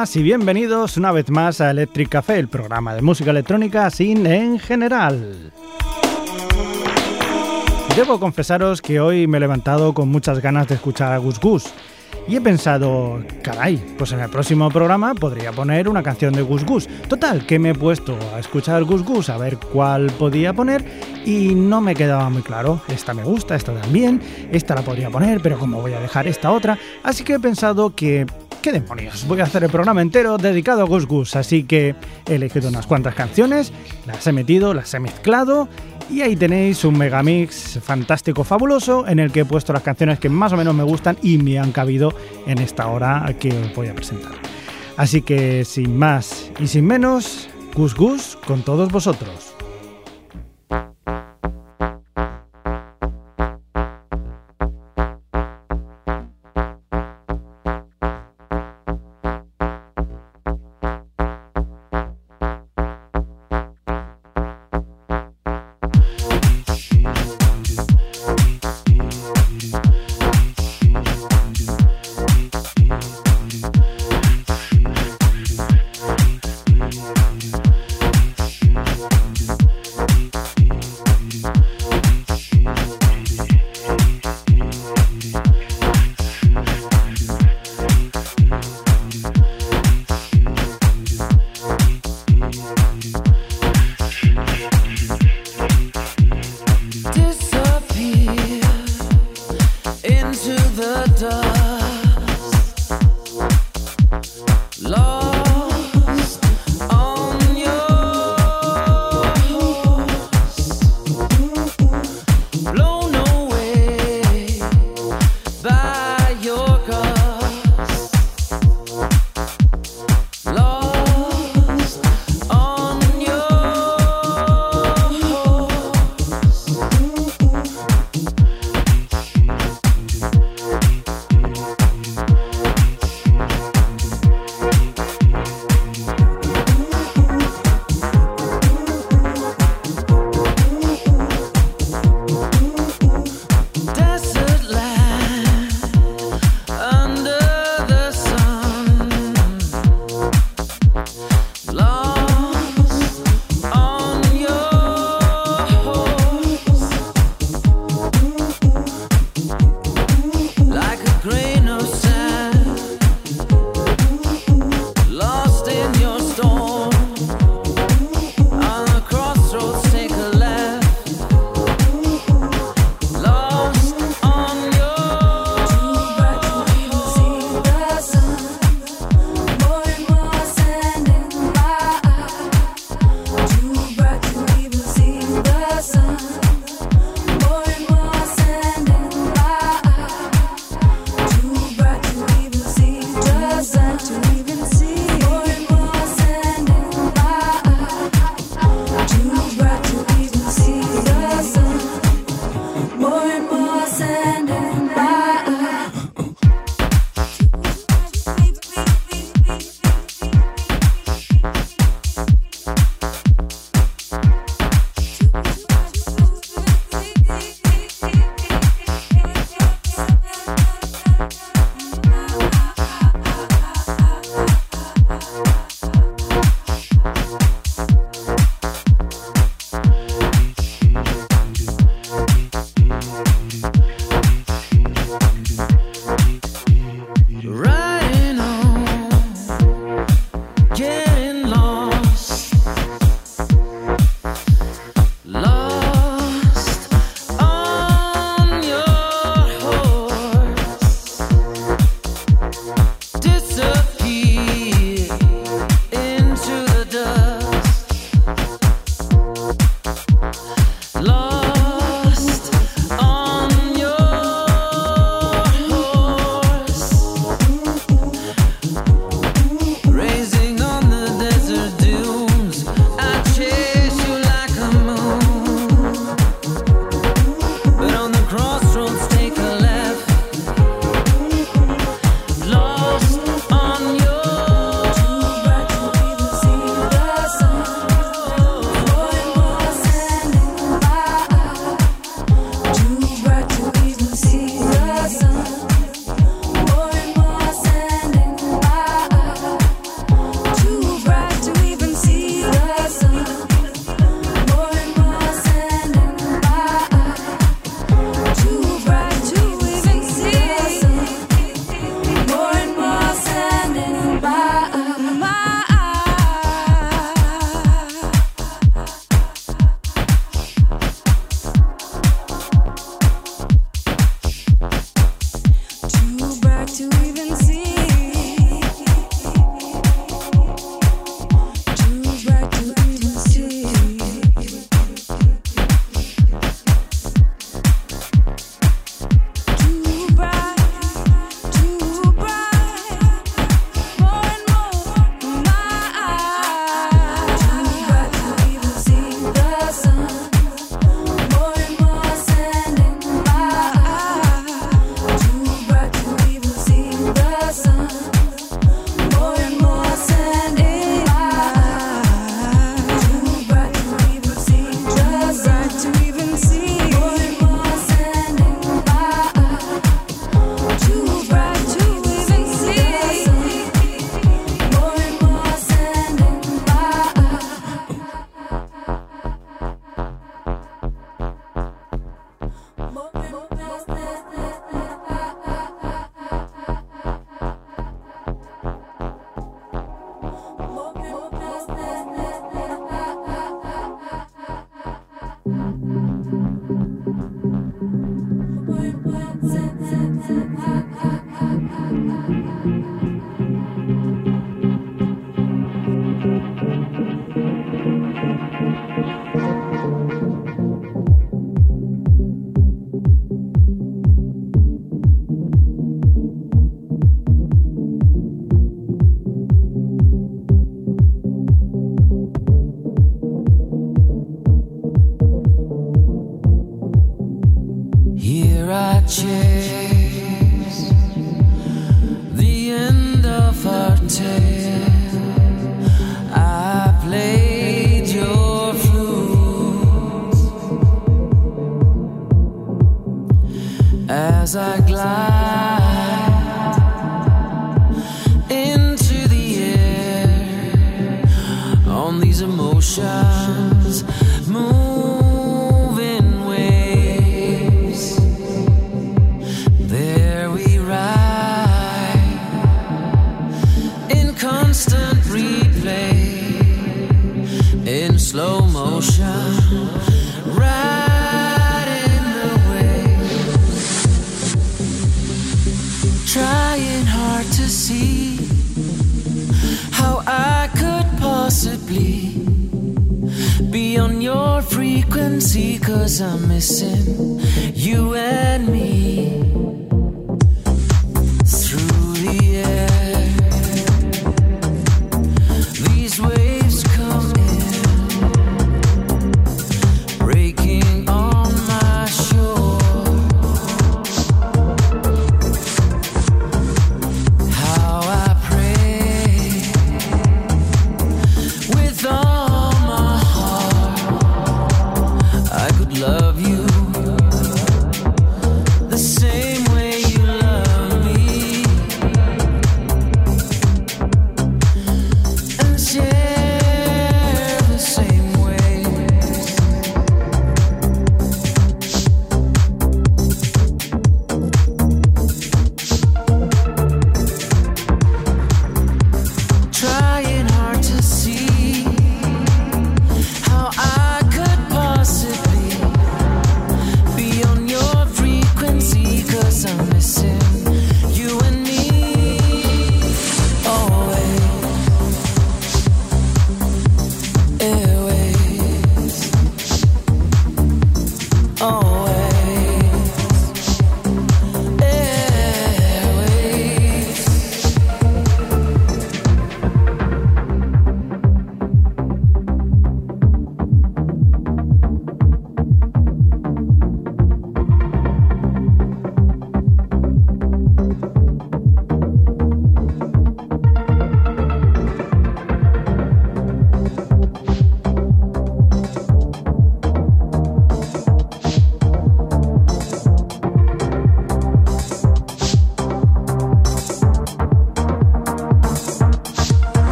Y bienvenidos una vez más a Electric Café, el programa de música electrónica sin en general. Debo confesaros que hoy me he levantado con muchas ganas de escuchar a Gus Gus y he pensado, caray, pues en el próximo programa podría poner una canción de Gus Gus. Total, que me he puesto a escuchar Gus Gus a ver cuál podía poner y no me quedaba muy claro. Esta me gusta, esta también, esta la podría poner, pero como voy a dejar esta otra, así que he pensado que ¿Qué demonios? Voy a hacer el programa entero dedicado a Gus Gus, así que he elegido unas cuantas canciones, las he metido, las he mezclado y ahí tenéis un megamix fantástico, fabuloso, en el que he puesto las canciones que más o menos me gustan y me han cabido en esta hora que os voy a presentar. Así que sin más y sin menos, Gus Gus con todos vosotros.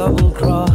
double cross.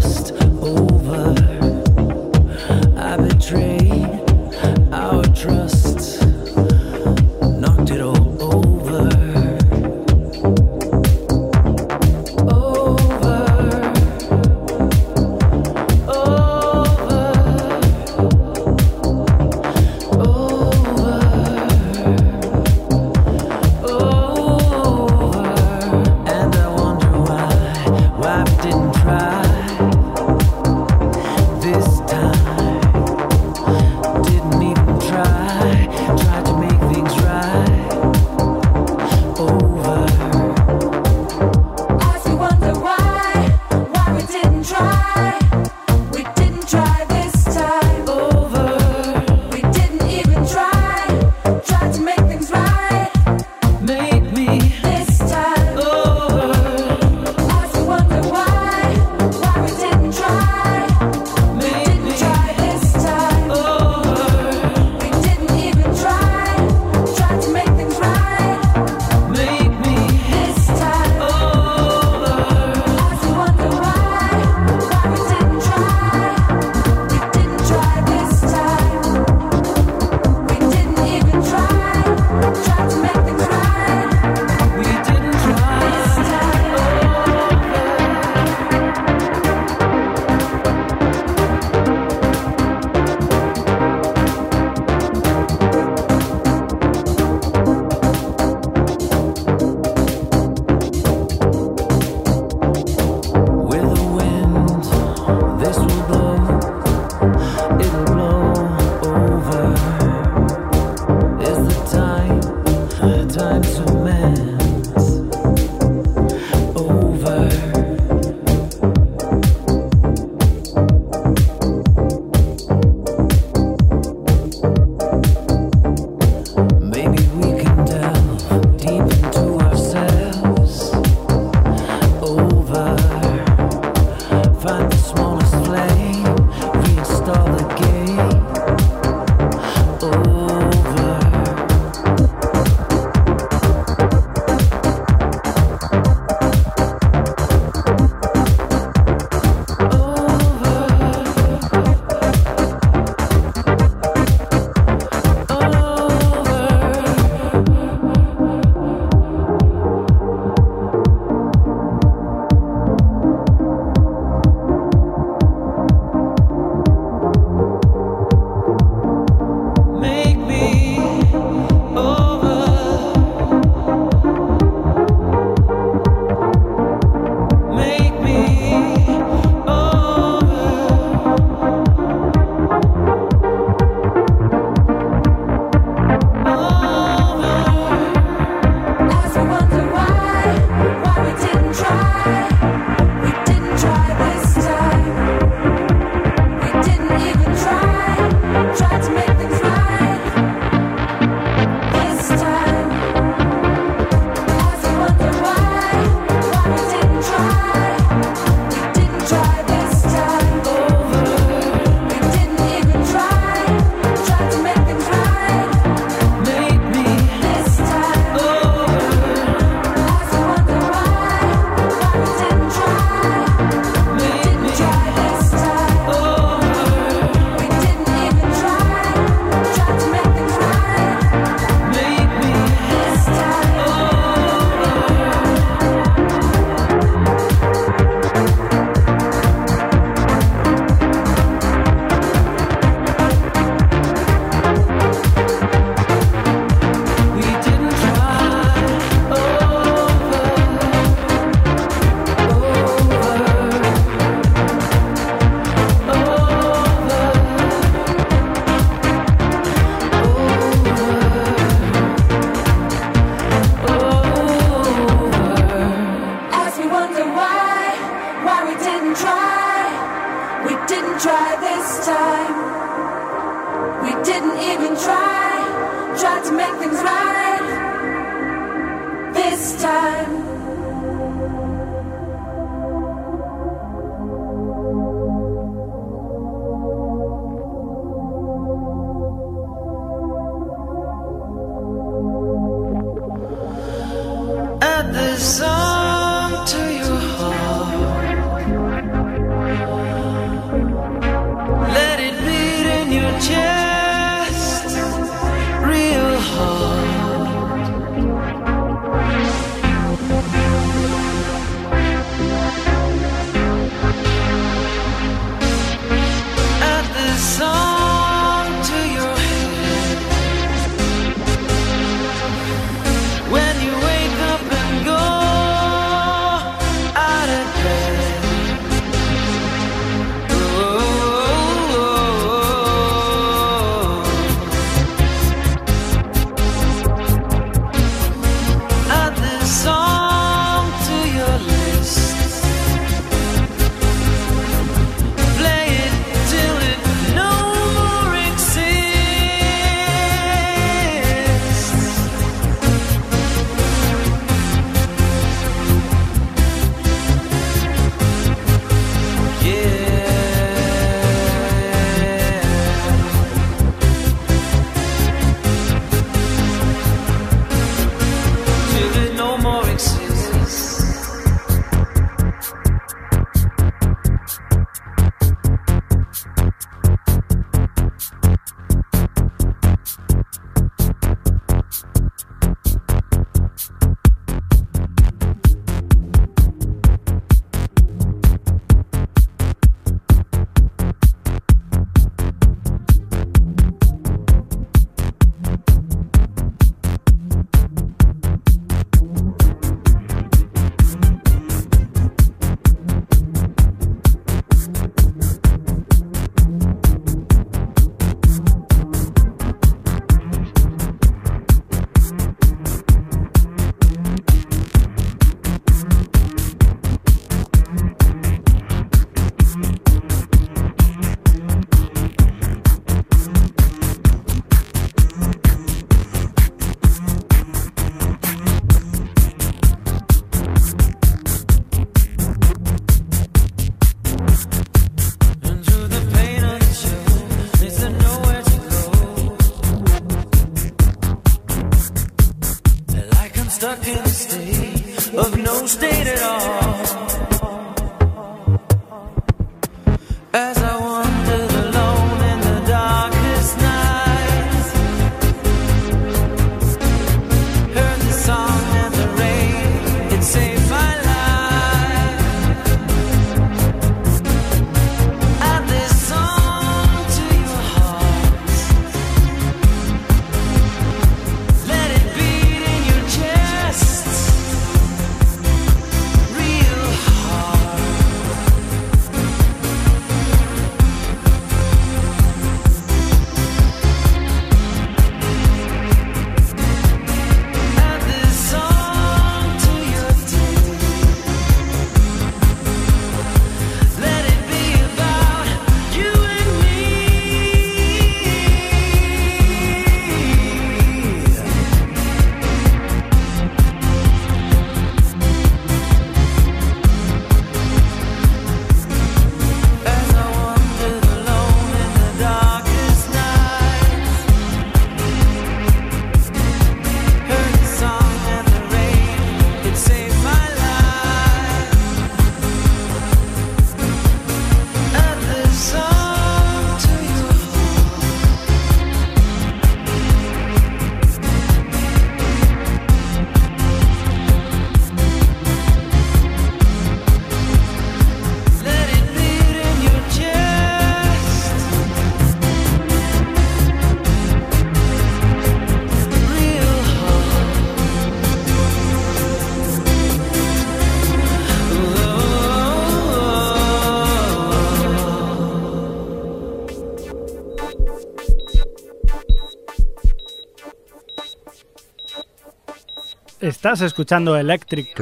Estás escuchando Electric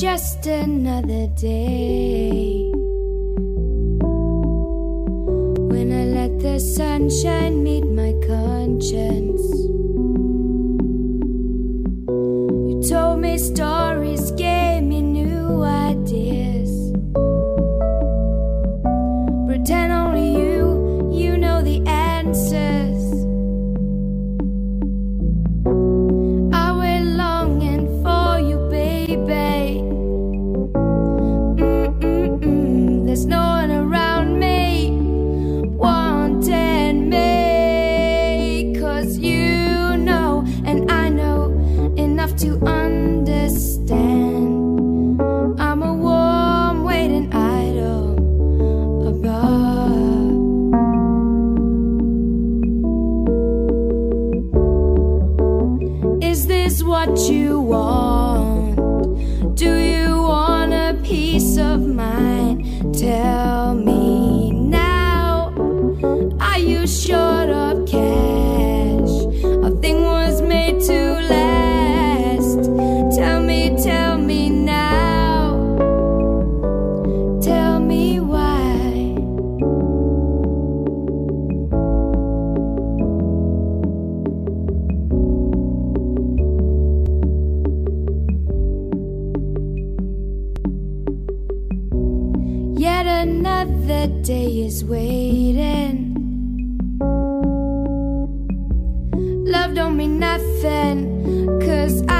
just another day. When I let the sunshine meet my conscience. another day is waiting. Love don't mean nothing, cause I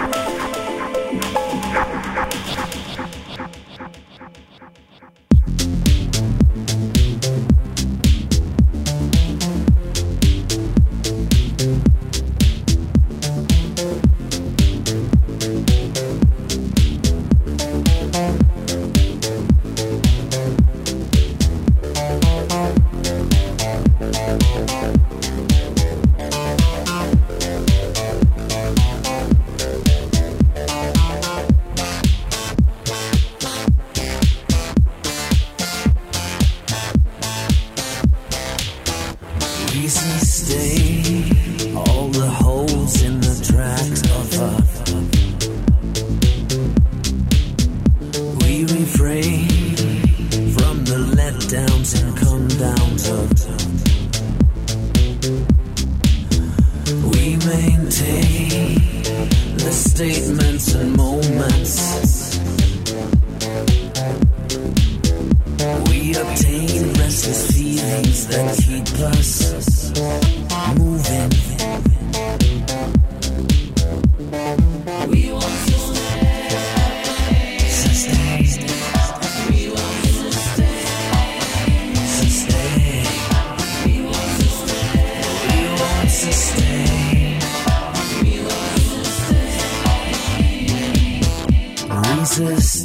houses.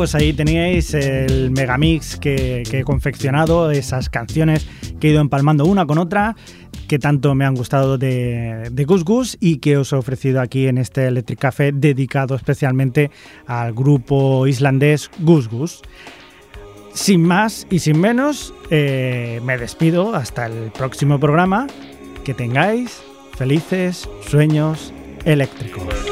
Pues ahí teníais el megamix que, que he confeccionado, esas canciones que he ido empalmando una con otra, que tanto me han gustado de, Gus Gus y que os he ofrecido aquí en este Electric Café dedicado especialmente al grupo islandés Gus Gus. Sin más y sin menos, eh, me despido hasta el próximo programa. Que tengáis felices sueños eléctricos.